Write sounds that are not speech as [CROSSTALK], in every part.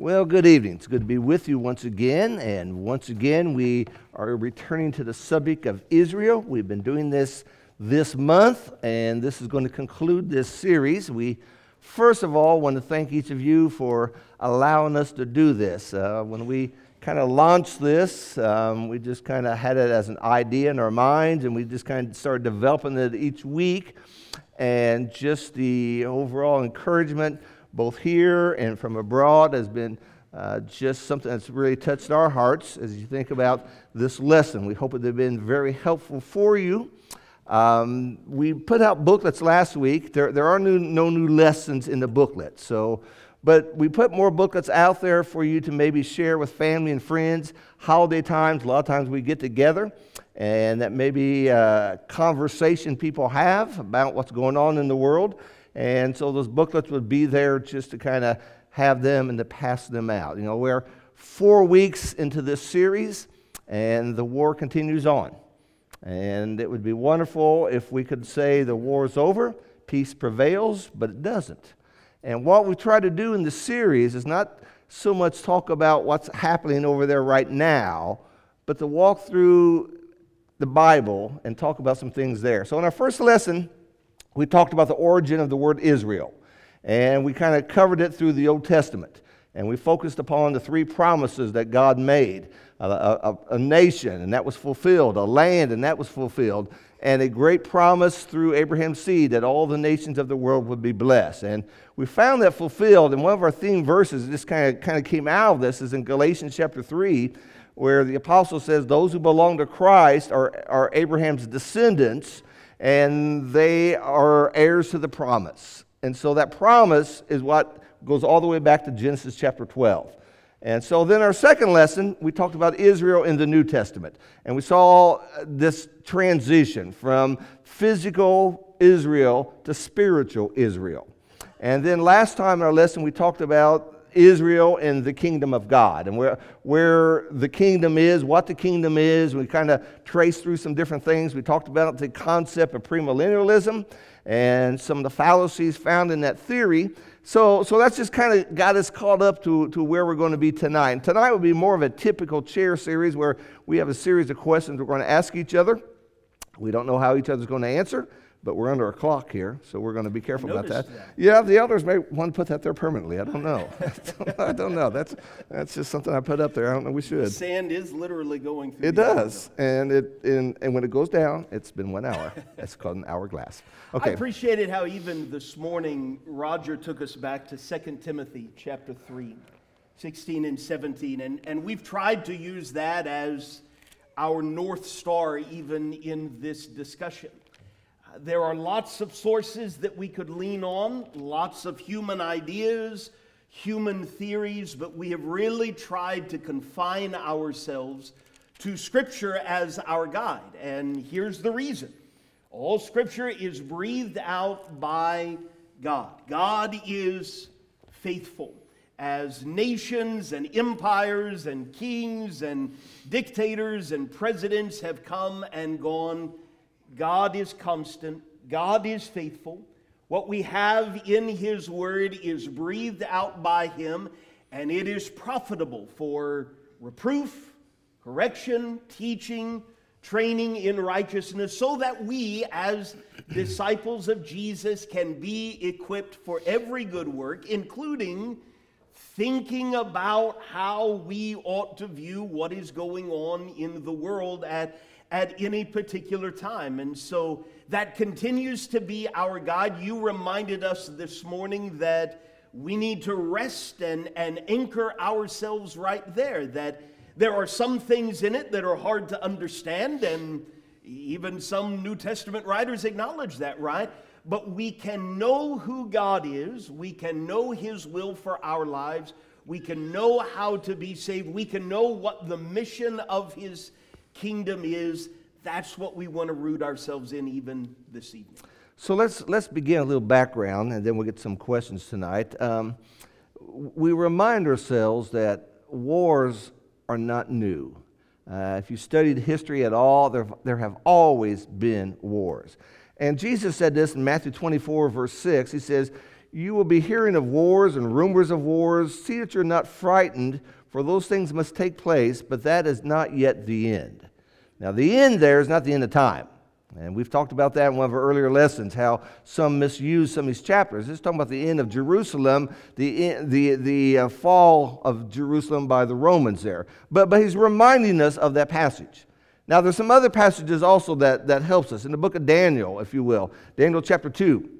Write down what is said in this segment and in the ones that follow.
Well, good evening. It's good to be with you once again. And once again, we are returning to the subject of Israel. We've been doing this this month, and this is going to conclude this series. We, first of all, want to thank each of you for allowing us to do this. Uh, when we kind of launched this, um, we just kind of had it as an idea in our minds, and we just kind of started developing it each week. And just the overall encouragement both here and from abroad, has been uh, just something that's really touched our hearts as you think about this lesson. We hope it has been very helpful for you. Um, we put out booklets last week. There, there are new, no new lessons in the booklet. So, but we put more booklets out there for you to maybe share with family and friends. Holiday times, a lot of times we get together, and that may be a conversation people have about what's going on in the world. And so those booklets would be there just to kind of have them and to pass them out. You know, we're four weeks into this series, and the war continues on. And it would be wonderful if we could say the war is over, peace prevails, but it doesn't. And what we try to do in the series is not so much talk about what's happening over there right now, but to walk through the Bible and talk about some things there. So, in our first lesson, we talked about the origin of the word Israel, and we kind of covered it through the Old Testament. And we focused upon the three promises that God made a, a, a, nation, and that was fulfilled, a land, and that was fulfilled, and a great promise through Abraham's seed that all the nations of the world would be blessed. And we found that fulfilled, and one of our theme verses, this kind of, kind of came out of this, is in Galatians chapter 3, where the apostle says, Those who belong to Christ are, are Abraham's descendants and they are heirs to the promise. And so that promise is what goes all the way back to Genesis chapter 12. And so then our second lesson, we talked about Israel in the New Testament. And we saw this transition from physical Israel to spiritual Israel. And then last time in our lesson, we talked about Israel and the kingdom of God and where, where the kingdom is, what the kingdom is. We kind of traced through some different things. We talked about the concept of premillennialism and some of the fallacies found in that theory. So, so that's just kind of got us caught up to, to where we're going to be tonight. And tonight will be more of a typical chair series where we have a series of questions we're going to ask each other. We don't know how each other's going to answer but we're under a clock here, so we're going to be careful about that. that. Yeah, the elders may want to put that there permanently. I don't know. [LAUGHS] I don't know. That's that's just something I put up there. I don't know. We should. The sand is literally going through. It does, and it and, and when it goes down, it's been one hour. That's called an hourglass. [LAUGHS] Okay. I appreciated how even this morning Roger took us back to 2 Timothy chapter three. 16 and 17. And, and we've tried to use that as our North Star even in this discussion. There are lots of sources that we could lean on, lots of human ideas, human theories, but we have really tried to confine ourselves to Scripture as our guide. And here's the reason all Scripture is breathed out by God. God is faithful. As nations and empires and kings and dictators and presidents have come and gone, God is constant, God is faithful. What we have in His Word is breathed out by Him, and it is profitable for reproof, correction, teaching, training in righteousness, so that we, as [CLEARS THROAT] disciples of Jesus, can be equipped for every good work, including thinking about how we ought to view what is going on in the world at at any particular time. And so that continues to be our guide. You reminded us this morning that we need to rest and, and anchor ourselves right there, that there are some things in it that are hard to understand, and even some New Testament writers acknowledge that, right? But we can know who God is, we can know His will for our lives, we can know how to be saved, we can know what the mission of His kingdom is, that's what we want to root ourselves in even this evening. So let's, let's begin a little background and then we'll get some questions tonight. Um, we remind ourselves that wars are not new. Uh, if you studied history at all, there, there have always been wars. And Jesus said this in Matthew 24, verse 6. He says, You will be hearing of wars and rumors of wars. See that you're not frightened, for those things must take place, but that is not yet the end. Now, the end there is not the end of time. And we've talked about that in one of our earlier lessons, how some misuse some of these chapters. It's talking about the end of Jerusalem, the, the, the uh, fall of Jerusalem by the Romans there. But, but he's reminding us of that passage. Now, there's some other passages also that, that helps us. In the book of Daniel, if you will, Daniel chapter 2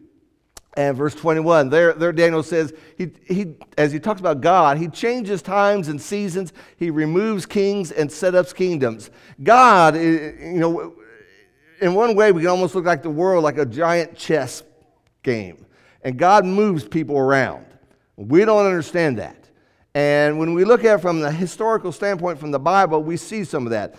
and verse 21. There, there Daniel says, he, he, as he talks about God, he changes times and seasons. He removes kings and set up kingdoms. God, you know, in one way, we can almost look like the world like a giant chess game. And God moves people around. We don't understand that. And when we look at it from the historical standpoint from the Bible, we see some of that.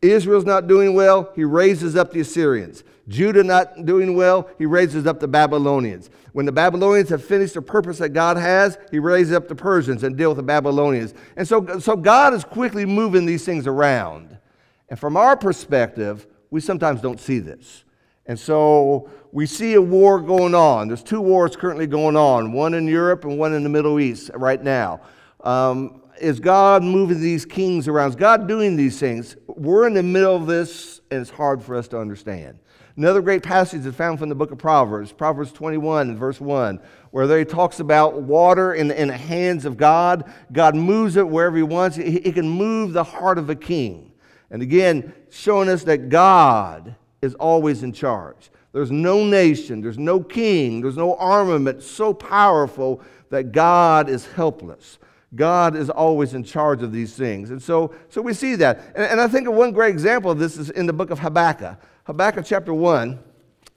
Israel's not doing well, he raises up the Assyrians. Judah not doing well, he raises up the Babylonians. When the Babylonians have finished the purpose that God has, he raises up the Persians and deal with the Babylonians. And so, so God is quickly moving these things around. And from our perspective, we sometimes don't see this. And so we see a war going on. There's two wars currently going on, one in Europe and one in the Middle East right now. Um, is God moving these kings around? Is God doing these things? We're in the middle of this, and it's hard for us to understand. Another great passage is found from the book of Proverbs, Proverbs 21 verse 1, where there he talks about water in, in the hands of God. God moves it wherever he wants. He, he can move the heart of a king. And again, showing us that God is always in charge. There's no nation, there's no king, there's no armament so powerful that God is helpless. God is always in charge of these things. And so, so we see that. And, and I think of one great example of this is in the book of Habakkuk. Habakkuk chapter 1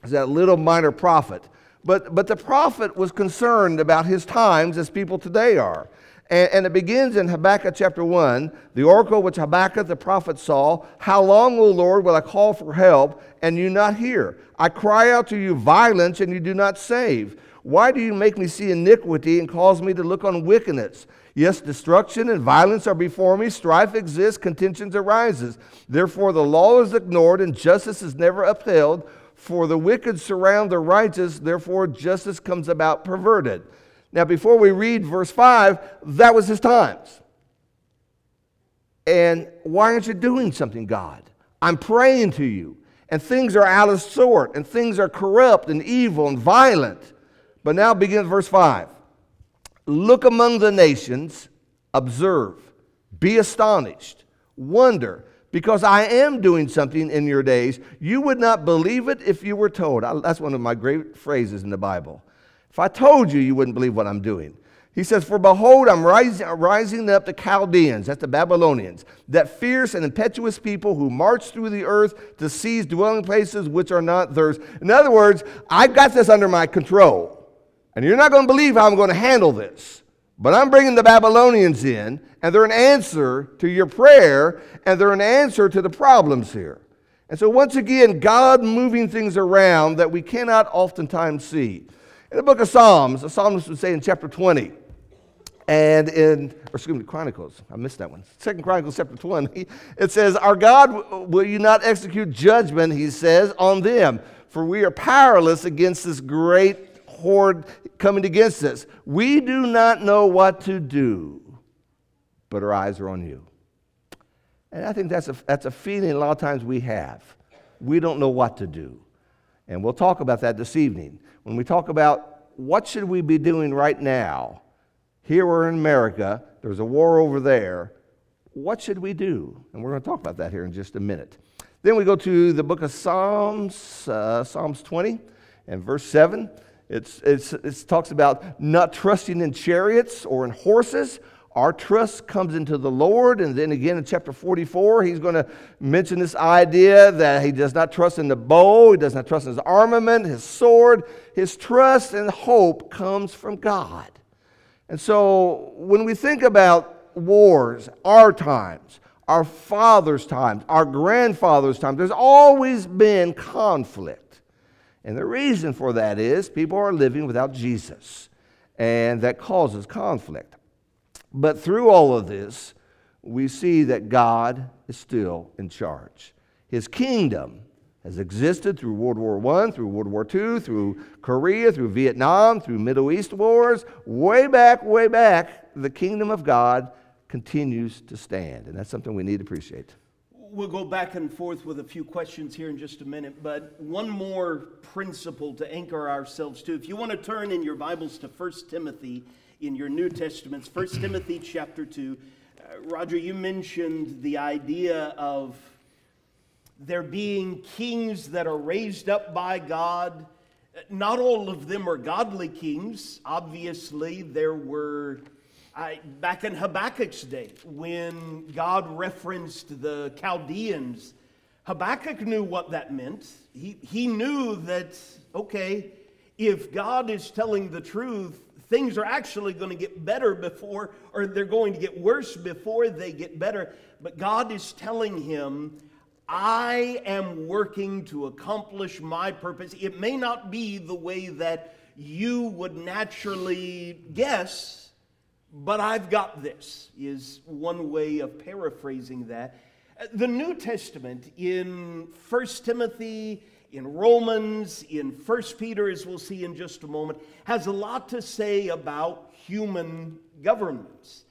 is that little minor prophet. But, but the prophet was concerned about his times as people today are. And, and, it begins in Habakkuk chapter 1, the oracle which Habakkuk the prophet saw. How long, O Lord, will I call for help and you not hear? I cry out to you violence and you do not save. Why do you make me see iniquity and cause me to look on wickedness? Yes, destruction and violence are before me. Strife exists, contentions arises. Therefore, the law is ignored and justice is never upheld. For the wicked surround the righteous, therefore justice comes about perverted. Now, before we read verse 5, that was his times. And why aren't you doing something, God? I'm praying to you, and things are out of sort, and things are corrupt and evil and violent. But now begins verse 5. Look among the nations, observe, be astonished, wonder, because I am doing something in your days. You would not believe it if you were told. That's one of my great phrases in the Bible. If I told you, you wouldn't believe what I'm doing. He says, For behold, I'm rising, rising up the Chaldeans, that's the Babylonians, that fierce and impetuous people who march through the earth to seize dwelling places which are not theirs. In other words, I've got this under my control. And you're not going to believe how I'm going to handle this. But I'm bringing the Babylonians in, and they're an answer to your prayer, and they're an answer to the problems here. And so, once again, God moving things around that we cannot oftentimes see. In the book of Psalms, the psalmist would say in chapter 20, and in, or excuse me, Chronicles, I missed that one. Second Chronicles chapter 20, it says, Our God, will you not execute judgment, he says, on them? For we are powerless against this great horde coming against us. We do not know what to do, but our eyes are on you. And I think that's a, that's a feeling a lot of times we have. We don't know what to do. And we'll talk about that this evening. When we talk about what should we be doing right now, here we're in America, there's a war over there, what should we do? And we're going to talk about that here in just a minute. Then we go to the book of Psalms, uh, Psalms 20 and verse 7. It's, it's, it talks about not trusting in chariots or in horses our trust comes into the Lord. And then again in chapter 44, he's going to mention this idea that he does not trust in the bow, he does not trust in his armament, his sword. His trust and hope comes from God. And so when we think about wars, our times, our father's times, our grandfather's times, there's always been conflict. And the reason for that is people are living without Jesus, and that causes conflict. But through all of this, we see that God is still in charge. His kingdom has existed through World War I, through World War II, through Korea, through Vietnam, through Middle East wars, way back, way back, the kingdom of God continues to stand. And that's something we need to appreciate. We'll go back and forth with a few questions here in just a minute, but one more principle to anchor ourselves to. If you want to turn in your Bibles to 1 Timothy in your New Testaments, 1 Timothy chapter 2, uh, Roger, you mentioned the idea of there being kings that are raised up by God. Not all of them are godly kings. Obviously, there were, I, back in Habakkuk's day, when God referenced the Chaldeans, Habakkuk knew what that meant. He, he knew that, okay, if God is telling the truth, things are actually going to get better before, or they're going to get worse before they get better. But God is telling him, I am working to accomplish my purpose. It may not be the way that you would naturally guess, but I've got this, is one way of paraphrasing that. The New Testament in 1 Timothy, in Romans, in 1 Peter, as we'll see in just a moment, has a lot to say about human governments.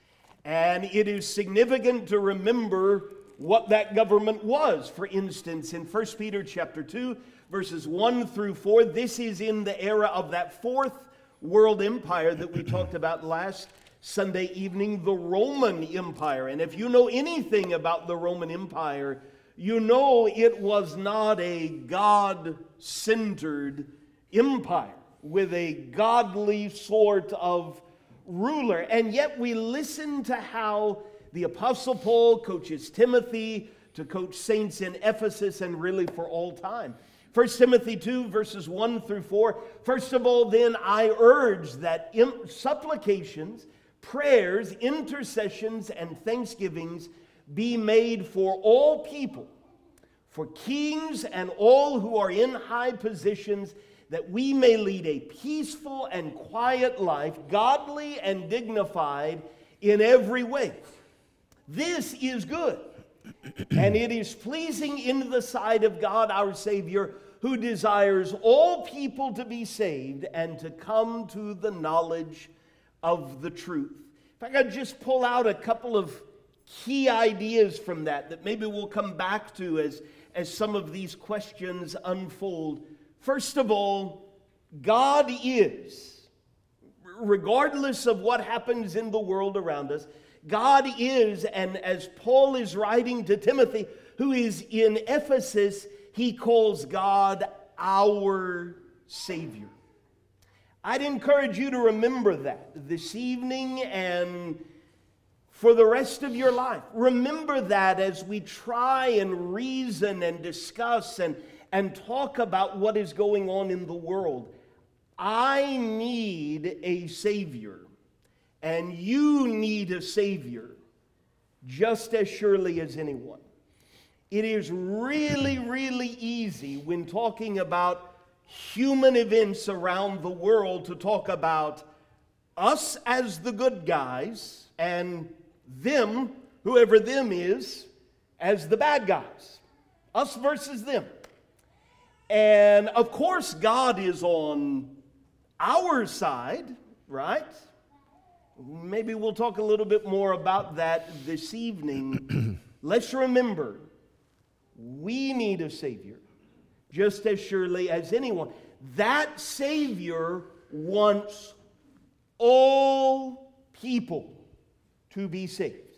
And it is significant to remember what that government was. For instance, in 1 Peter chapter 2, verses 1 through 4, this is in the era of that fourth world empire that we talked about last Sunday evening, the Roman Empire. And if you know anything about the Roman Empire, you know it was not a God centered empire with a godly sort of ruler. And yet we listen to how the Apostle Paul coaches Timothy to coach saints in Ephesus and really for all time. 1 Timothy 2, verses 1 through 4. First of all, then, I urge that supplications, prayers, intercessions, and thanksgivings be made for all people, for kings and all who are in high positions, that we may lead a peaceful and quiet life, godly and dignified in every way. This is good, and it is pleasing in the sight of God our Savior, who desires all people to be saved and to come to the knowledge of the truth. If I could just pull out a couple of key ideas from that that maybe we'll come back to as, as some of these questions unfold. First of all, God is, regardless of what happens in the world around us, God is, and as Paul is writing to Timothy, who is in Ephesus, he calls God our Savior. I'd encourage you to remember that this evening and for the rest of your life. Remember that as we try and reason and discuss and, and talk about what is going on in the world. I need a Savior and you need a Savior just as surely as anyone. It is really, really easy when talking about human events around the world to talk about us as the good guys and them, whoever them is, as the bad guys. Us versus them. And of course, God is on our side, right? Maybe we'll talk a little bit more about that this evening. [CLEARS THROAT] Let's remember we need a Savior just as surely as anyone. That Savior wants all people to be saved.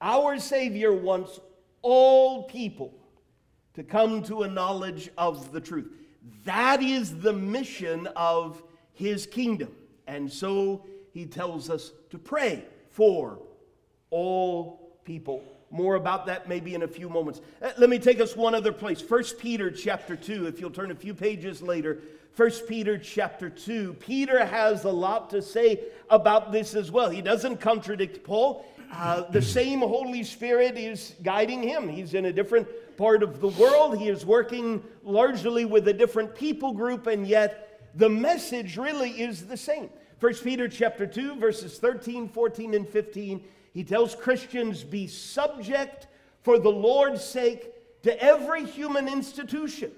Our Savior wants all people to come to a knowledge of the truth. That is the mission of His kingdom. And so he tells us to pray for all people. More about that maybe in a few moments. Uh, let me take us one other place. First Peter chapter 2, if you'll turn a few pages later. First Peter chapter 2. Peter has a lot to say about this as well. He doesn't contradict Paul. Uh, the same Holy Spirit is guiding him. He's in a different part of the world. He is working largely with a different people group, and yet the message really is the same. 1 Peter chapter 2 verses 13, 14 and 15, he tells Christians be subject for the Lord's sake to every human institution,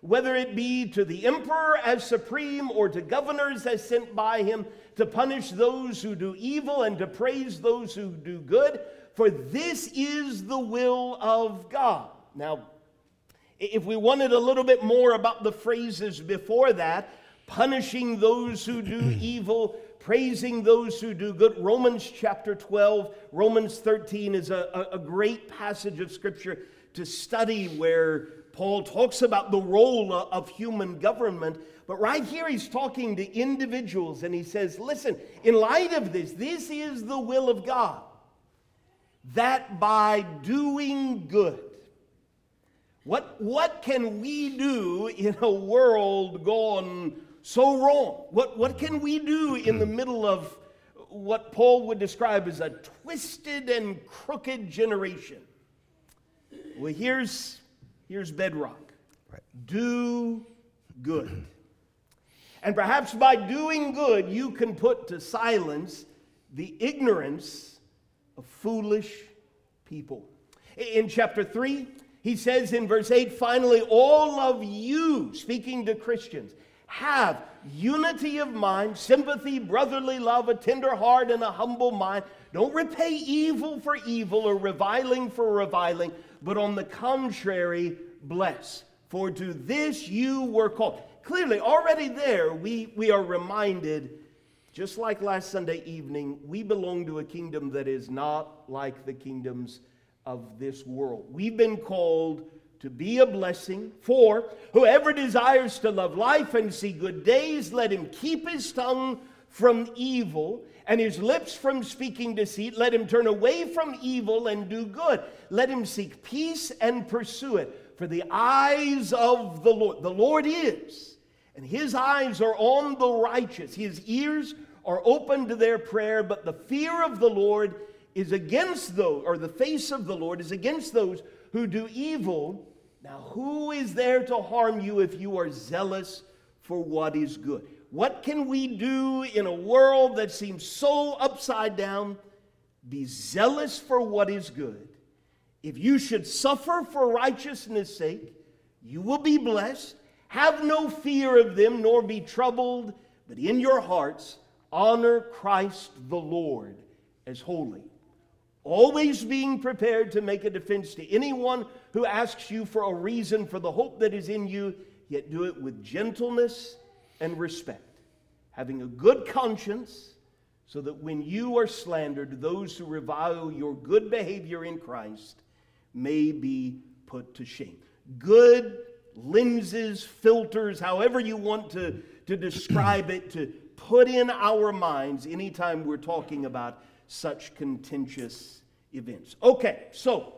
whether it be to the emperor as supreme or to governors as sent by him, to punish those who do evil and to praise those who do good, for this is the will of God. Now, if we wanted a little bit more about the phrases before that, punishing those who do [CLEARS THROAT] evil, praising those who do good. Romans chapter 12, Romans 13 is a, a, great passage of scripture to study where Paul talks about the role of human government. But right here, he's talking to individuals and he says, Listen, in light of this, this is the will of God that by doing good, what, what can we do in a world gone so wrong? What, what can we do in the middle of what Paul would describe as a twisted and crooked generation? Well, here's, here's bedrock right. do good. And perhaps by doing good, you can put to silence the ignorance of foolish people. In chapter 3, he says in verse 8, finally, all of you, speaking to Christians, have unity of mind, sympathy, brotherly love, a tender heart, and a humble mind. Don't repay evil for evil or reviling for reviling, but on the contrary, bless. For to this you were called. Clearly, already there, we, we are reminded, just like last Sunday evening, we belong to a kingdom that is not like the kingdoms of this world. We've been called to be a blessing. For whoever desires to love life and see good days, let him keep his tongue from evil and his lips from speaking deceit. Let him turn away from evil and do good. Let him seek peace and pursue it. For the eyes of the Lord, the Lord is, and his eyes are on the righteous. His ears are open to their prayer, but the fear of the Lord is against those, or the face of the Lord is against those who do evil. Now, who is there to harm you if you are zealous for what is good? What can we do in a world that seems so upside down? Be zealous for what is good. If you should suffer for righteousness' sake, you will be blessed. Have no fear of them, nor be troubled, but in your hearts honor Christ the Lord as holy always being prepared to make a defense to anyone who asks you for a reason for the hope that is in you, yet do it with gentleness and respect, having a good conscience, so that when you are slandered, those who revile your good behavior in Christ may be put to shame. Good lenses, filters, however you want to, to describe it, to put in our minds anytime we're talking about such contentious events. Okay, so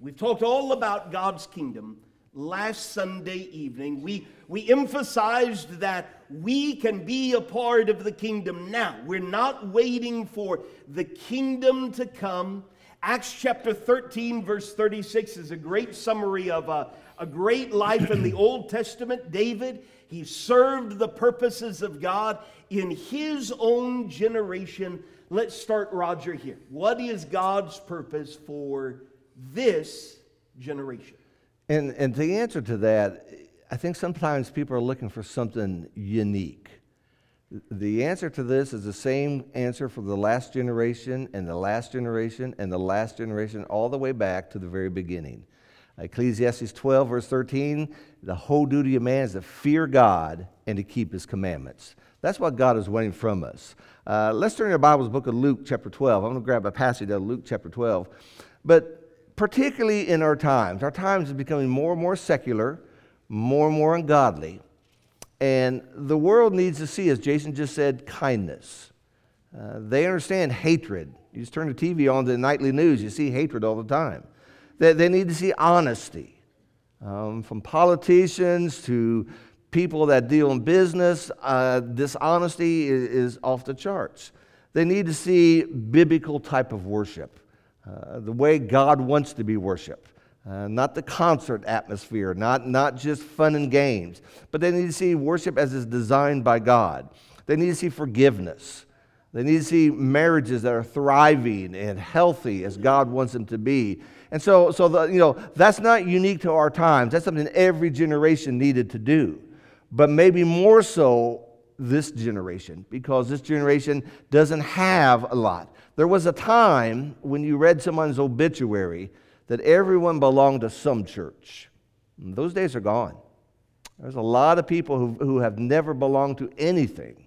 we've talked all about God's kingdom. Last Sunday evening, we, we emphasized that we can be a part of the kingdom now. We're not waiting for the kingdom to come. Acts chapter 13, verse 36 is a great summary of a, a great life in the [CLEARS THROAT] Old Testament. David, he served the purposes of God in his own generation let's start Roger here. What is God's purpose for this generation? And, and the answer to that, I think sometimes people are looking for something unique. The answer to this is the same answer for the last generation and the last generation and the last generation, all the way back to the very beginning. Ecclesiastes 12, verse 13 the whole duty of man is to fear God and to keep his commandments. That's what God is wanting from us. Uh, let's turn to our Bible's book of Luke, chapter 12. I'm going to grab a passage out of Luke, chapter 12. But particularly in our times, our times is becoming more and more secular, more and more ungodly. And the world needs to see, as Jason just said, kindness. Uh, they understand hatred. You just turn the TV on the nightly news, you see hatred all the time. They, they need to see honesty. Um, from politicians to people that deal in business, uh, dishonesty is, is, off the charts. They need to see biblical type of worship, uh, the way God wants to be worshiped. Uh, not the concert atmosphere, not, not just fun and games, but they need to see worship as is designed by God. They need to see forgiveness. They need to see marriages that are thriving and healthy as God wants them to be. And so, so the, you know, that's not unique to our times. That's something every generation needed to do. But maybe more so this generation, because this generation doesn't have a lot. There was a time when you read someone's obituary that everyone belonged to some church. Those days are gone. There's a lot of people who, who have never belonged to anything.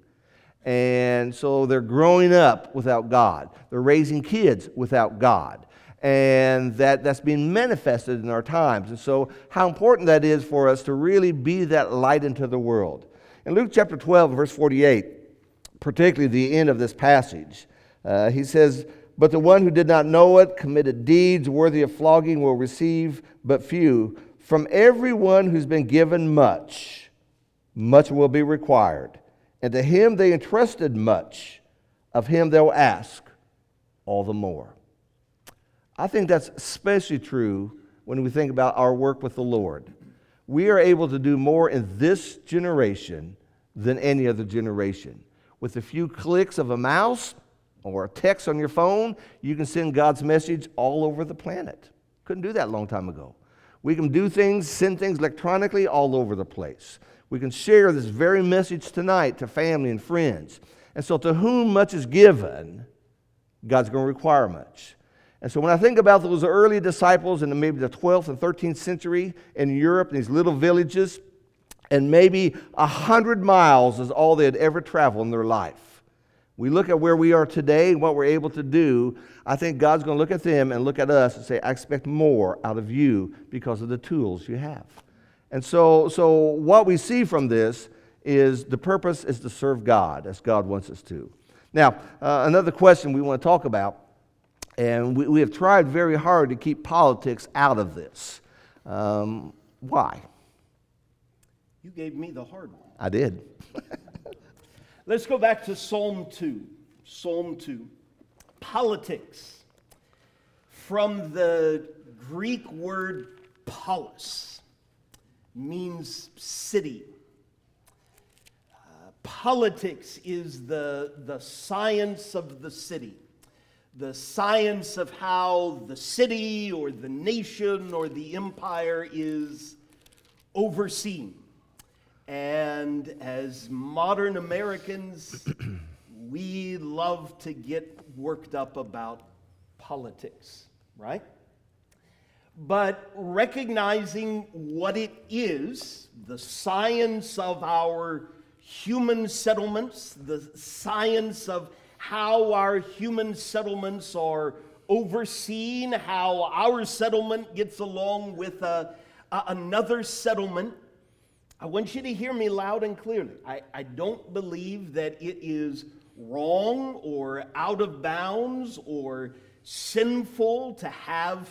And so they're growing up without God. They're raising kids without God. And that, that's being manifested in our times. And so, how important that is for us to really be that light into the world. In Luke chapter 12, verse 48, particularly the end of this passage, uh, he says, But the one who did not know it committed deeds worthy of flogging will receive but few. From everyone who's been given much, much will be required. And to him they entrusted much, of him they'll ask all the more. I think that's especially true when we think about our work with the Lord. We are able to do more in this generation than any other generation. With a few clicks of a mouse or a text on your phone, you can send God's message all over the planet. Couldn't do that a long time ago. We can do things, send things electronically all over the place. We can share this very message tonight to family and friends. And so, to whom much is given, God's going to require much. And so when I think about those early disciples in maybe the 12th and 13th century in Europe, in these little villages, and maybe a hundred miles is all they had ever traveled in their life. We look at where we are today and what we're able to do. I think God's going to look at them and look at us and say, I expect more out of you because of the tools you have. And so, so what we see from this is the purpose is to serve God as God wants us to. Now, uh, another question we want to talk about and we, we have tried very hard to keep politics out of this. Um, why? You gave me the hard one. I did. [LAUGHS] Let's go back to Psalm 2. Psalm 2. Politics. From the Greek word polis means city. Uh, politics is the, the science of the city the science of how the city or the nation or the empire is overseen. And as modern Americans, [CLEARS THROAT] we love to get worked up about politics, right? But recognizing what it is, the science of our human settlements, the science of how our human settlements are overseen, how our settlement gets along with uh, another settlement. I want you to hear me loud and clearly. I, I don't believe that it is wrong or out of bounds or sinful to have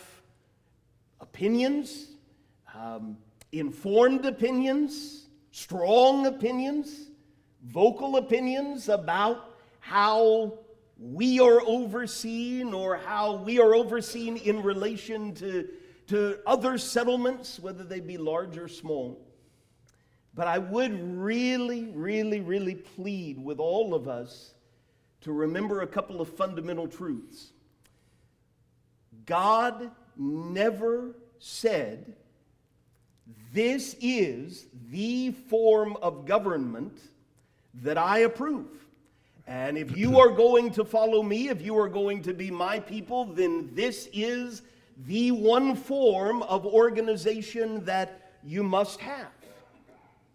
opinions, um, informed opinions, strong opinions, vocal opinions about how we are overseen or how we are overseen in relation to, to other settlements, whether they be large or small. But I would really, really, really plead with all of us to remember a couple of fundamental truths. God never said, This is the form of government that I approve. And if you are going to follow me, if you are going to be my people, then this is the one form of organization that you must have.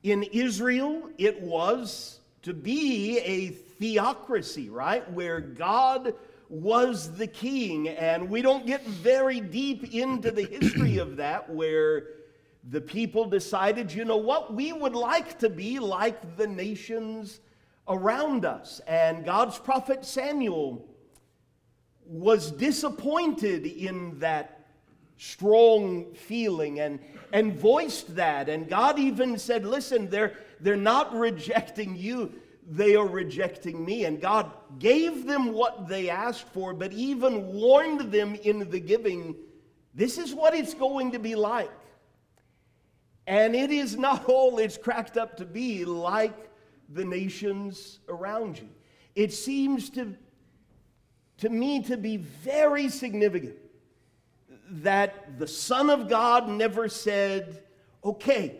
In Israel, it was to be a theocracy, right? Where God was the king. And we don't get very deep into the history of that, where the people decided, you know what, we would like to be like the nations around us. And God's prophet Samuel was disappointed in that strong feeling and, and voiced that. And God even said, Listen, they're, they're not rejecting you, they are rejecting me. And God gave them what they asked for, but even warned them in the giving this is what it's going to be like. And it is not all it's cracked up to be like the nations around you. It seems to, to me to be very significant that the Son of God never said, okay,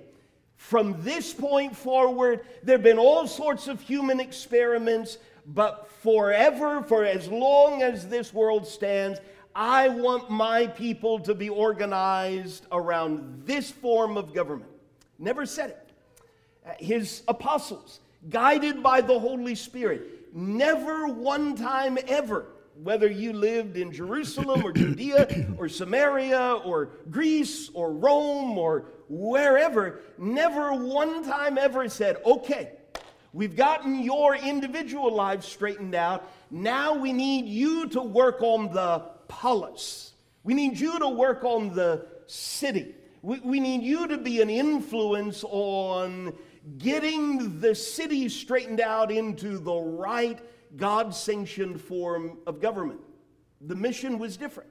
from this point forward, there have been all sorts of human experiments, but forever, for as long as this world stands, I want my people to be organized around this form of government. Never said it. Uh, his apostles, guided by the Holy Spirit, never one time ever whether you lived in Jerusalem or Judea or Samaria or Greece or Rome or wherever, never one time ever said, okay, we've gotten your individual lives straightened out. Now we need you to work on the polis. We need you to work on the city. We, we need you to be an influence on getting the city straightened out into the right God sanctioned form of government. The mission was different.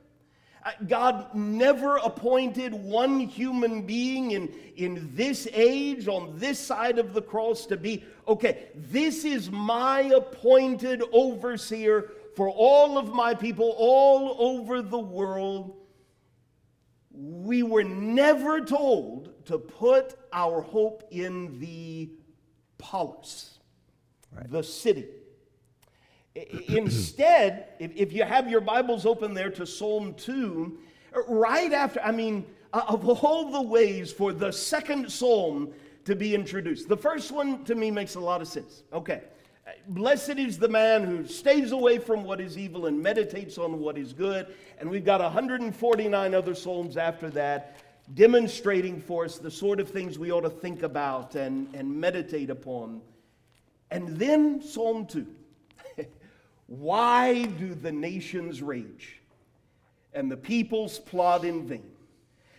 Uh, God never appointed one human being in, in this age, on this side of the cross, to be, okay, this is my appointed overseer for all of my people all over the world. We were never told to put our hope in the polis, right. the city. [CLEARS THROAT] Instead, if, if, you have your Bibles open there to Psalm 2, right after, I mean, uh, of all the ways for the second psalm to be introduced, the first one to me makes a lot of sense. Okay. Blessed is the man who stays away from what is evil and meditates on what is good. And we've got 149 other psalms after that demonstrating for us the sort of things we ought to think about and, and meditate upon. And then Psalm 2. [LAUGHS] Why do the nations rage and the peoples plot in vain?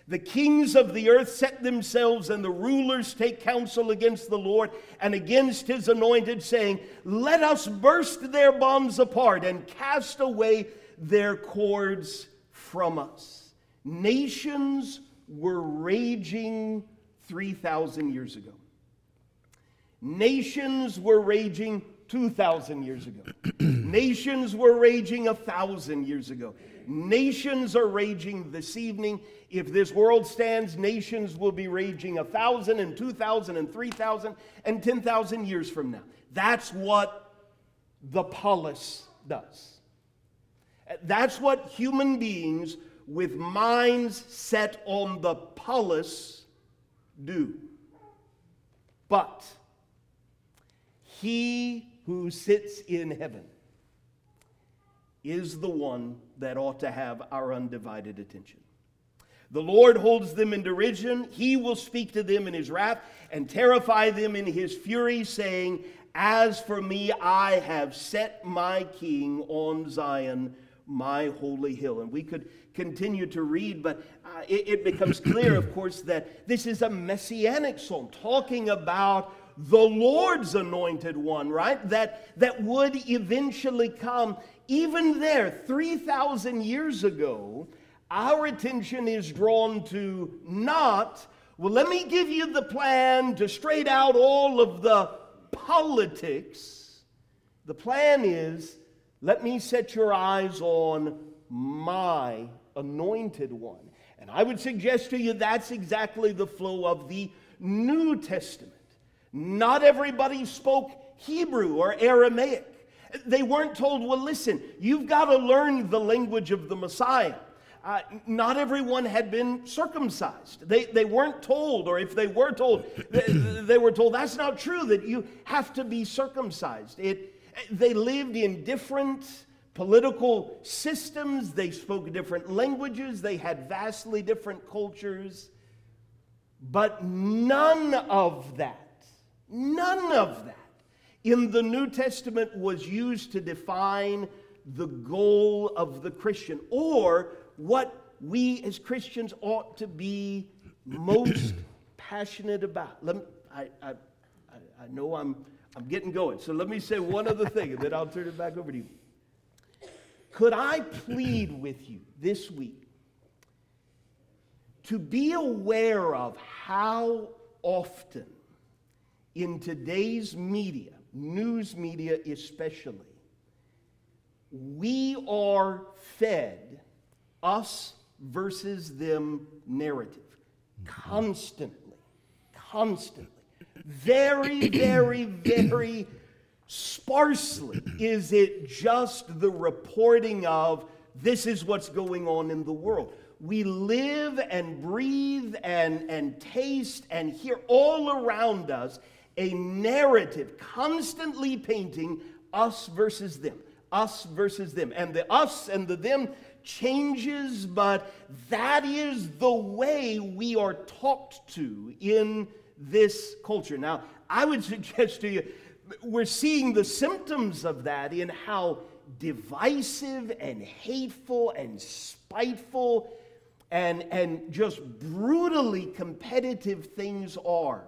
The kings of the earth set themselves, and the rulers take counsel against the Lord and against his anointed, saying, Let us burst their bonds apart and cast away their cords from us. Nations were raging 3,000 years ago. Nations were raging 2,000 years ago. [CLEARS THROAT] Nations were raging a thousand years ago. Nations are raging this evening. If this world stands, nations will be raging a thousand and two thousand and three thousand and ten thousand years from now. That's what the polis does. That's what human beings with minds set on the polis do. But he who sits in heaven is the one that ought to have our undivided attention. The Lord holds them in derision. He will speak to them in his wrath and terrify them in his fury, saying, As for me, I have set my king on Zion, my holy hill. And we could continue to read, but uh, it, it becomes clear, of course, that this is a messianic psalm talking about the Lord's anointed one, right? That, that would eventually come. Even there, 3,000 years ago, our attention is drawn to not, well, let me give you the plan to straight out all of the politics. The plan is, let me set your eyes on my anointed one. And I would suggest to you that's exactly the flow of the New Testament. Not everybody spoke Hebrew or Aramaic. They weren't told, well, listen, you've got to learn the language of the Messiah. Uh, not everyone had been circumcised. They, they weren't told, or if they were told, they, they were told that's not true, that you have to be circumcised. It, they lived in different political systems, they spoke different languages, they had vastly different cultures, but none of that None of that in the New Testament was used to define the goal of the Christian or what we as Christians ought to be most [CLEARS THROAT] passionate about. Let me, I, I, I know I'm, I'm getting going, so let me say one other thing and then I'll turn it back over to you. Could I plead with you this week to be aware of how often in today's media, news media especially, we are fed, us versus them narrative. Constantly, constantly. Very, very, very sparsely is it just the reporting of this is what's going on in the world. We live and breathe and, and taste and hear all around us a narrative constantly painting us versus them, us versus them. And the us and the them changes, but that is the way we are talked to in this culture. Now, I would [LAUGHS] suggest to you, we're seeing the symptoms of that in how divisive and hateful and spiteful and, and just brutally competitive things are.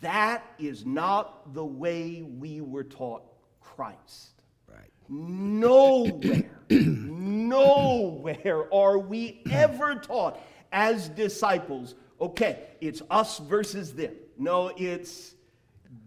That is not the way we were taught Christ. Right. Nowhere, nowhere are we ever taught as disciples, okay, it's us versus them. No, it's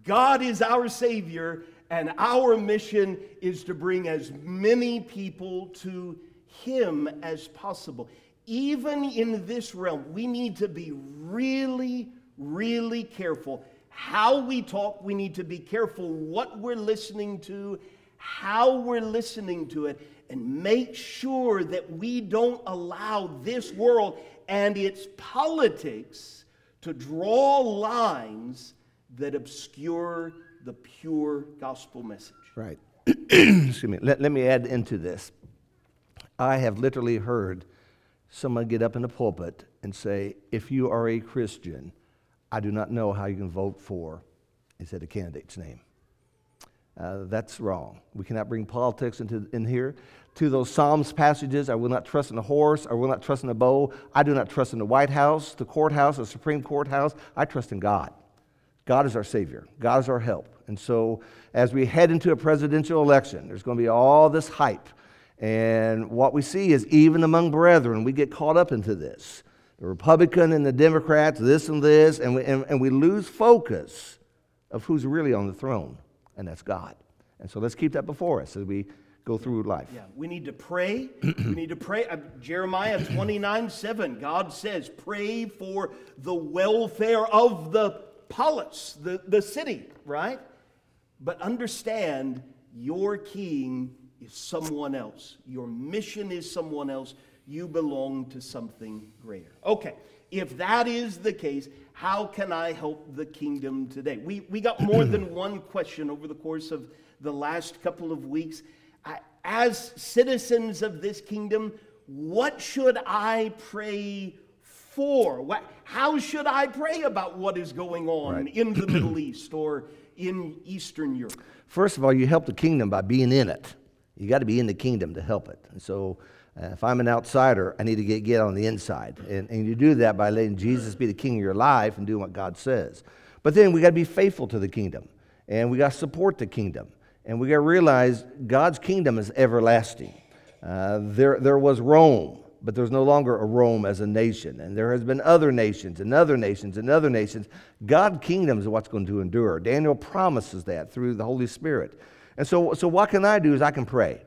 God is our Savior, and our mission is to bring as many people to Him as possible. Even in this realm, we need to be really, really careful how we talk, we need to be careful what we're listening to, how we're listening to it, and make sure that we don't allow this world and its politics to draw lines that obscure the pure gospel message. Right. [CLEARS THROAT] Excuse me. Let, let me add into this. I have literally heard someone get up in the pulpit and say, if you are a Christian, I do not know how you can vote for, he said a candidate's name. Uh, that's wrong. We cannot bring politics into in here. To those Psalms passages, I will not trust in a horse, I will not trust in a bow. I do not trust in the White House, the courthouse, the Supreme Court house. I trust in God. God is our Savior. God is our help. And so, as we head into a presidential election, there's going to be all this hype. And what we see is, even among brethren, we get caught up into this the Republican and the Democrats, this and this, and we, and, and we lose focus of who's really on the throne, and that's God. And so let's keep that before us as we go through life. Yeah, we need to pray. we need to pray. Uh, Jeremiah [CLEARS THROAT] 29 7, God says, pray for the welfare of the polis, the, the city, right? But understand your king is someone else, your mission is someone else you belong to something greater. Okay, if that is the case, how can I help the kingdom today? We, we got more than [CLEARS THROAT] one question over the course of the last couple of weeks. As citizens of this kingdom, what should I pray for? What, how should I pray about what is going on right. in the [CLEARS THROAT] Middle East or in Eastern Europe? First of all, you help the kingdom by being in it. You got to be in the kingdom to help it. And so uh, if I'm an outsider, I need to get, get on the inside. And, and you do that by letting Jesus be the king of your life and doing what God says. But then we got to be faithful to the kingdom. And we got to support the kingdom. And we got to realize God's kingdom is everlasting. Uh, there, there was Rome, but there's no longer a Rome as a nation. And there has been other nations and other nations and other nations. God's kingdom is what's going to endure. Daniel promises that through the Holy Spirit. And so, so what can I do is I can pray.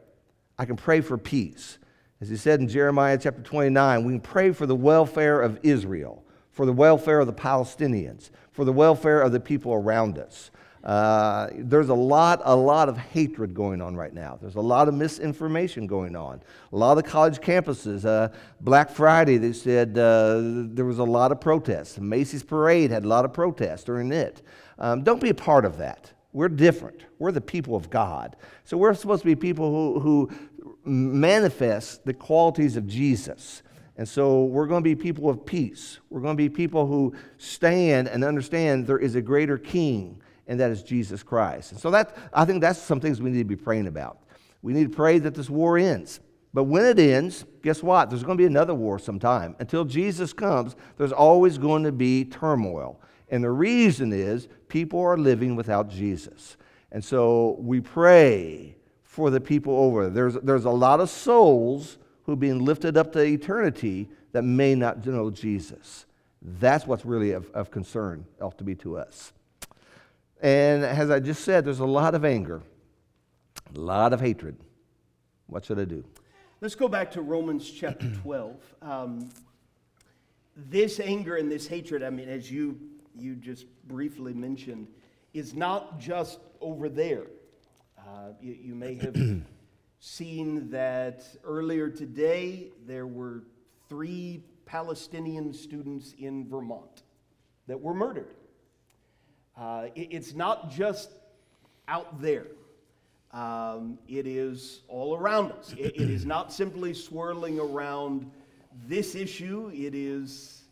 I can pray for peace. As he said in Jeremiah chapter 29, we can pray for the welfare of Israel, for the welfare of the Palestinians, for the welfare of the people around us. Uh, there's a lot, a lot of hatred going on right now. There's a lot of misinformation going on. A lot of college campuses, uh, Black Friday, they said uh, there was a lot of protests. Macy's Parade had a lot of protests during it. Um, don't be a part of that. We're different. We're the people of God. So we're supposed to be people who, who manifest the qualities of Jesus. And so we're going to be people of peace. We're going to be people who stand and understand there is a greater king, and that is Jesus Christ. And so that, I think that's some things we need to be praying about. We need to pray that this war ends. But when it ends, guess what? There's going to be another war sometime. Until Jesus comes, there's always going to be turmoil. And the reason is people are living without Jesus. And so we pray for the people over. There. There's, there's a lot of souls who are being lifted up to eternity that may not know Jesus. That's what's really of, of concern, ought to be to us. And as I just said, there's a lot of anger, a lot of hatred. What should I do? Let's go back to Romans chapter [CLEARS THROAT] 12. Um, this anger and this hatred, I mean, as you, you just briefly mentioned, is not just over there. Uh, you, you may have [CLEARS THROAT] seen that earlier today there were three Palestinian students in Vermont that were murdered. Uh, it, it's not just out there. Um, it is all around us. It, it is not simply swirling around this issue, it is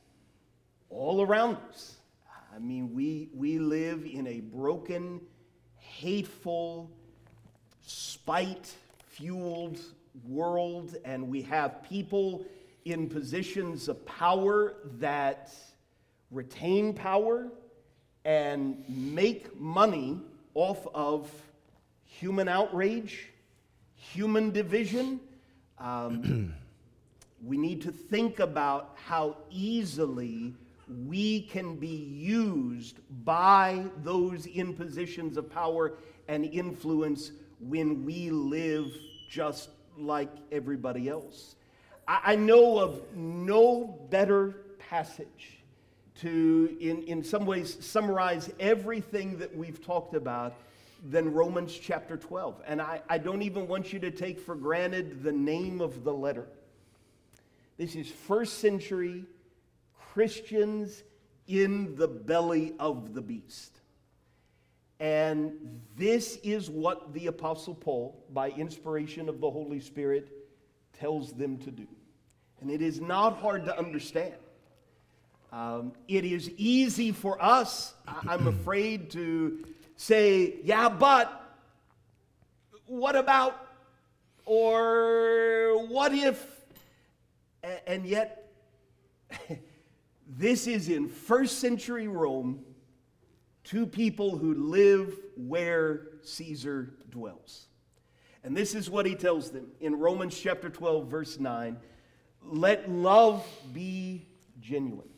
all around us. I mean, we, we live in a broken, hateful, spite fueled world, and we have people in positions of power that retain power and make money off of human outrage, human division. Um, [CLEARS THROAT] we need to think about how easily we can be used by those in positions of power and influence when we live just like everybody else. I, know of no better passage to, in, in some ways, summarize everything that we've talked about than Romans chapter 12. And I, I don't even want you to take for granted the name of the letter. This is first century Christians in the belly of the beast. And this is what the Apostle Paul, by inspiration of the Holy Spirit, tells them to do. And it is not hard to understand. Um, it is easy for us, I'm afraid, to say, yeah, but what about, or what if, and yet, [LAUGHS] this is in first century Rome two people who live where Caesar dwells. And this is what he tells them in Romans chapter 12, verse 9 let love be genuine,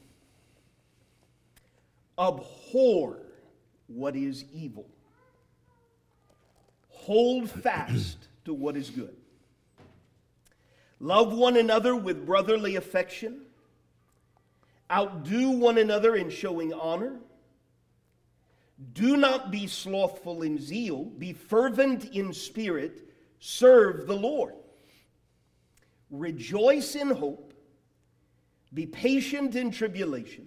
abhor what is evil, hold fast [CLEARS THROAT] to what is good. Love one another with brotherly affection. Outdo one another in showing honor. Do not be slothful in zeal, be fervent in spirit, serve the Lord. Rejoice in hope, be patient in tribulation,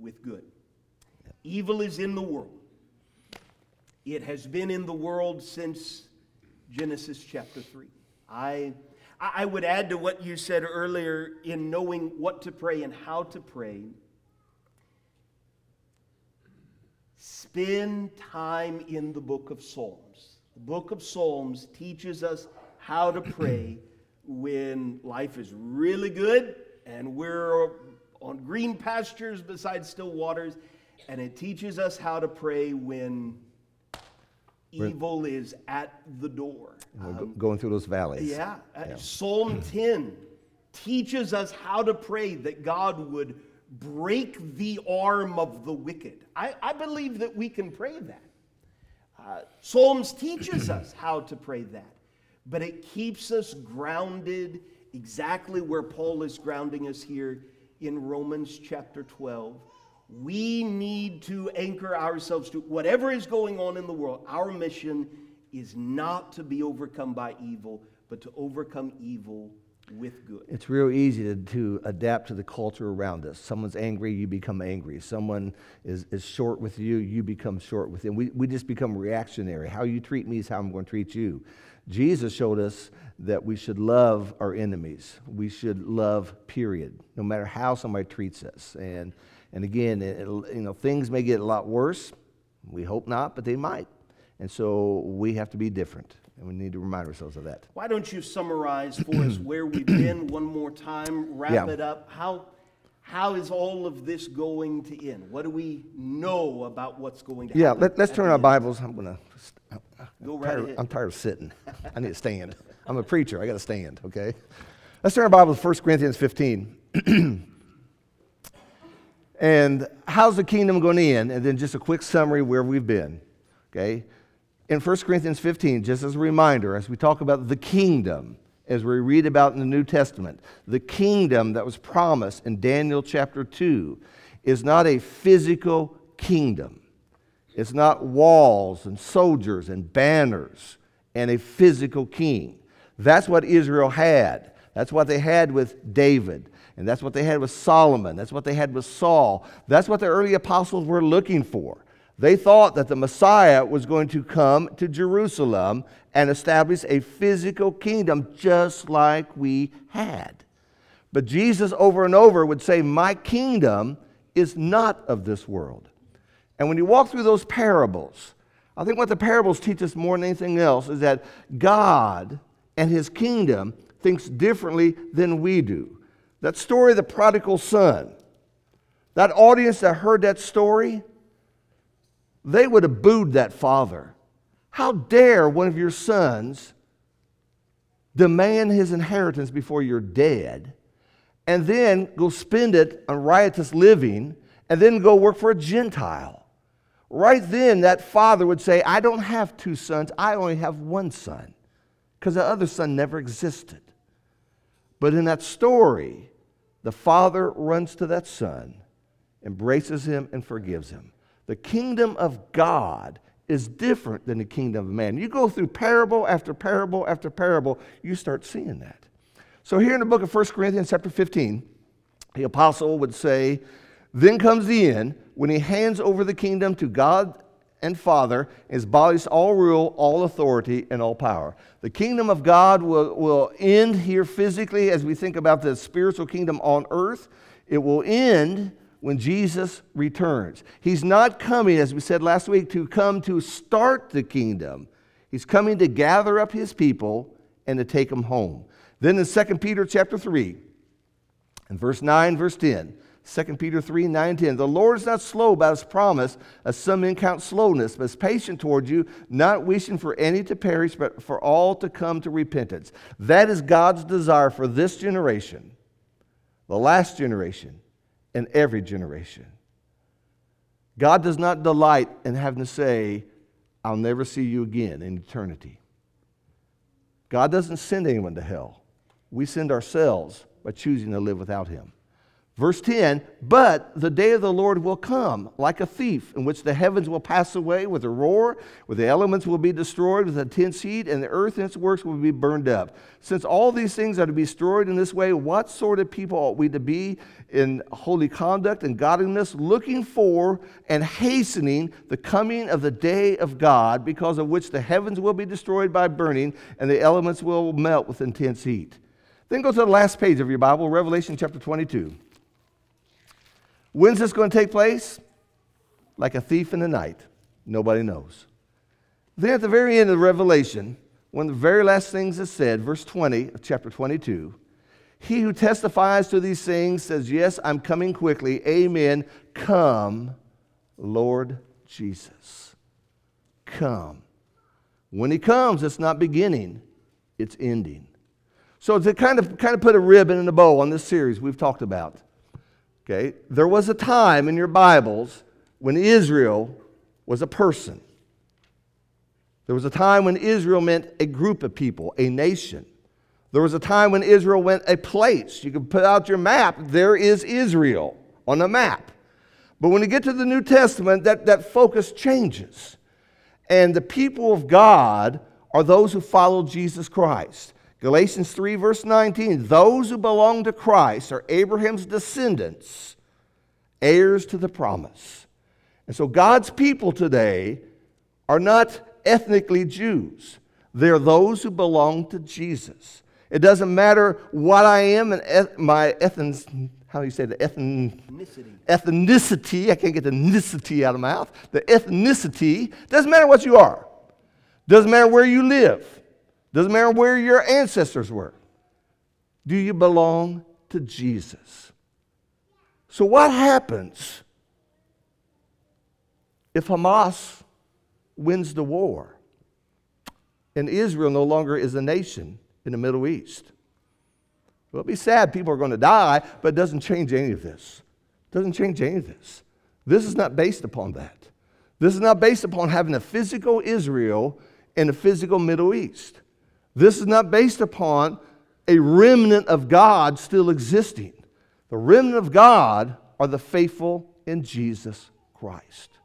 with good. Evil is in the world. It has been in the world since Genesis chapter 3. I I would add to what you said earlier in knowing what to pray and how to pray. Spend time in the book of Psalms. The book of Psalms teaches us how to pray when life is really good and we're on green pastures beside still waters. And it teaches us how to pray when Evil is at the door. Go- going through those valleys. Yeah. Uh, Psalm [CLEARS THROAT] 10 teaches us how to pray that God would break the arm of the wicked. I, I believe that we can pray that. Uh, Psalms teaches [CLEARS THROAT] us how to pray that, but it keeps us grounded exactly where Paul is grounding us here in Romans chapter 12. We need to anchor ourselves to whatever is going on in the world. Our mission is not to be overcome by evil, but to overcome evil with good. It's real easy to, to adapt to the culture around us. Someone's angry, you become angry. Someone is, is short with you, you become short with them. We, we just become reactionary. How you treat me is how I'm going to treat you. Jesus showed us that we should love our enemies. We should love, period, no matter how somebody treats us. And, and again, it, you know, things may get a lot worse. We hope not, but they might. And so we have to be different. And we need to remind ourselves of that. Why don't you summarize for us [CLEARS THROAT] where we've been one more time, wrap Yeah. it up? How, how is all of this going to end? What do we know about what's going to happen? Yeah, happen? let, let's turn our? Bibles. I'm going to. [LAUGHS] Go right tired, ahead. I'm tired of sitting. I need to stand. I'm a preacher. I got to stand, okay? Let's turn our Bible to 1 Corinthians 15. [CLEARS THROAT] and how's the kingdom going to end? And then just a quick summary where we've been, okay? In 1 Corinthians 15, just as a reminder, as we talk about the kingdom, as we read about in the New Testament, the kingdom that was promised in Daniel chapter 2 is not a physical kingdom. It's not walls and soldiers and banners and a physical king. That's what Israel had. That's what they had with David. And that's what they had with Solomon. That's what they had with Saul. That's what the early apostles were looking for. They thought that the Messiah was going to come to Jerusalem and establish a physical kingdom just like we had. But Jesus over and over would say, My kingdom is not of this world. And when you walk through those parables, I think what the parables teach us more than anything else is that God and his kingdom thinks differently than we do. That story of the prodigal son, that audience that heard that story, they would have booed that father. How dare one of your sons demand his inheritance before you're dead and then go spend it on riotous living and then go work for a Gentile? Right then, that father would say, I don't have two sons, I only have one son, because the other son never existed. But in that story, the father runs to that son, embraces him, and forgives him. The kingdom of God is different than the kingdom of man. You go through parable after parable after parable, you start seeing that. So here in the book of 1 Corinthians, chapter 15, the apostle would say, Then comes the end when he hands over the kingdom to God and Father, and abolishes all rule, all authority, and all power. The kingdom of God will, will end here physically as we think about the spiritual kingdom on earth. It will end when Jesus returns. He's not coming, as we said last week, to come to start the kingdom. He's coming to gather up his people and to take them home. Then in 2 Peter chapter 3, and verse 9, verse 10, 2 Peter 3, 9, 10. The Lord is not slow about his promise, as some men count slowness, but is patient toward you, not wishing for any to perish, but for all to come to repentance. That is God's desire for this generation, the last generation, and every generation. God does not delight in having to say, I'll never see you again in eternity. God doesn't send anyone to hell. We send ourselves by choosing to live without him. Verse 10 But the day of the Lord will come like a thief, in which the heavens will pass away with a roar, where the elements will be destroyed with intense heat, and the earth and its works will be burned up. Since all these things are to be destroyed in this way, what sort of people ought we to be in holy conduct and godliness, looking for and hastening the coming of the day of God, because of which the heavens will be destroyed by burning, and the elements will melt with intense heat? Then go to the last page of your Bible, Revelation chapter 22. When's this going to take place? Like a thief in the night. Nobody knows. Then at the very end of Revelation, one of the very last things is said, verse 20 of chapter 22, he who testifies to these things says, Yes, I'm coming quickly. Amen. Come, Lord Jesus. Come. When he comes, it's not beginning, it's ending. So to kind of kind of put a ribbon and a bow on this series we've talked about. Okay? There was a time in your Bibles when Israel was a person. There was a time when Israel meant a group of people, a nation. There was a time when Israel meant a place. You can put out your map, there is Israel on the map. But when you get to the New Testament, that, that focus changes. And the people of God are those who follow Jesus Christ. Galatians 3, verse 19 those who belong to Christ are Abraham's descendants, heirs to the promise. And so God's people today are not ethnically Jews, they're those who belong to Jesus. It doesn't matter what I am and my ethnicity how do you say the ethnicity. ethnicity. I can't get the ethnicity out of my mouth. The ethnicity doesn't matter what you are. Doesn't matter where you live. Doesn't matter where your ancestors were. Do you belong to Jesus? So what happens if Hamas wins the war and Israel no longer is a nation in the Middle East? Well, it'll be sad people are going to die, but it doesn't change any of this. It doesn't change any of this. This is not based upon that. This is not based upon having a physical Israel and a physical Middle East. This is not based upon a remnant of God still existing. The remnant of God are the faithful in Jesus Christ.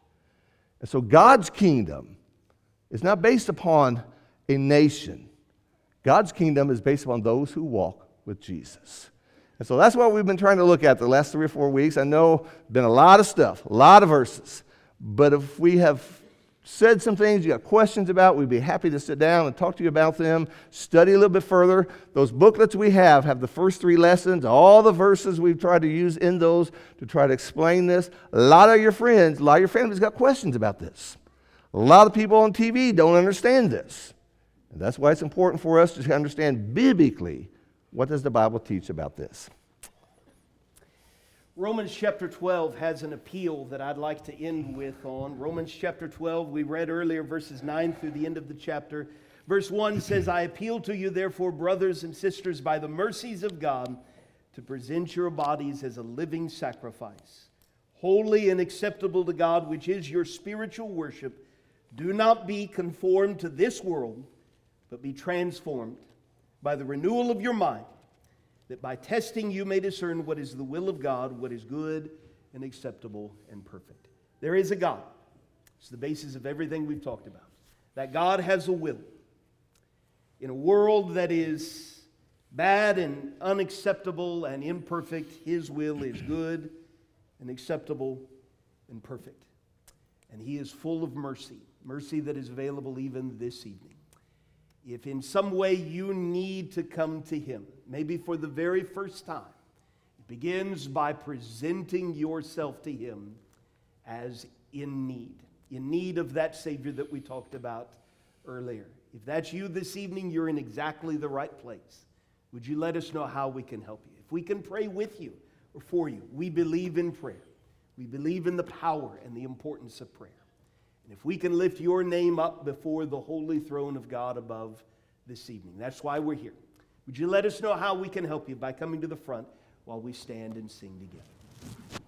And so God's kingdom is not based upon a nation. God's kingdom is based upon those who walk with Jesus. And so that's what we've been trying to look at the last three or four weeks. I know been a lot of stuff, a lot of verses. But if we have said some things you got questions about, we'd be happy to sit down and talk to you about them, study a little bit further. Those booklets we have have the first three lessons, all the verses we've tried to use in those to try to explain this. A lot of your friends, a lot of your families got questions about this. A lot of people on TV don't understand this. And that's why it's important for us to understand biblically what does the Bible teach about this? Romans chapter 12 has an appeal that I'd like to end with on. Romans chapter 12, we read earlier verses 9 through the end of the chapter. Verse 1 says, I appeal to you, therefore, brothers and sisters, by the mercies of God, to present your bodies as a living sacrifice, holy and acceptable to God, which is your spiritual worship. Do not be conformed to this world, but be transformed by the renewal of your mind, that by testing you may discern what is the will of God, what is good and acceptable and perfect. There is a God. It's the basis of everything we've talked about. That God has a will. In a world that is bad and unacceptable and imperfect, His will is good and acceptable and perfect. And He is full of mercy, mercy that is available even this evening if in some way you need to come to Him, maybe for the very first time, it begins by presenting yourself to Him as in need, in need of that Savior that we talked about earlier. If that's you this evening, you're in exactly the right place. Would you let us know how we can help you? If we can pray with you or for you, we believe in prayer. We believe in the power and the importance of prayer. And if we can lift your name up before the holy throne of God above this evening, that's why we're here. Would you let us know how we can help you by coming to the front while we stand and sing together?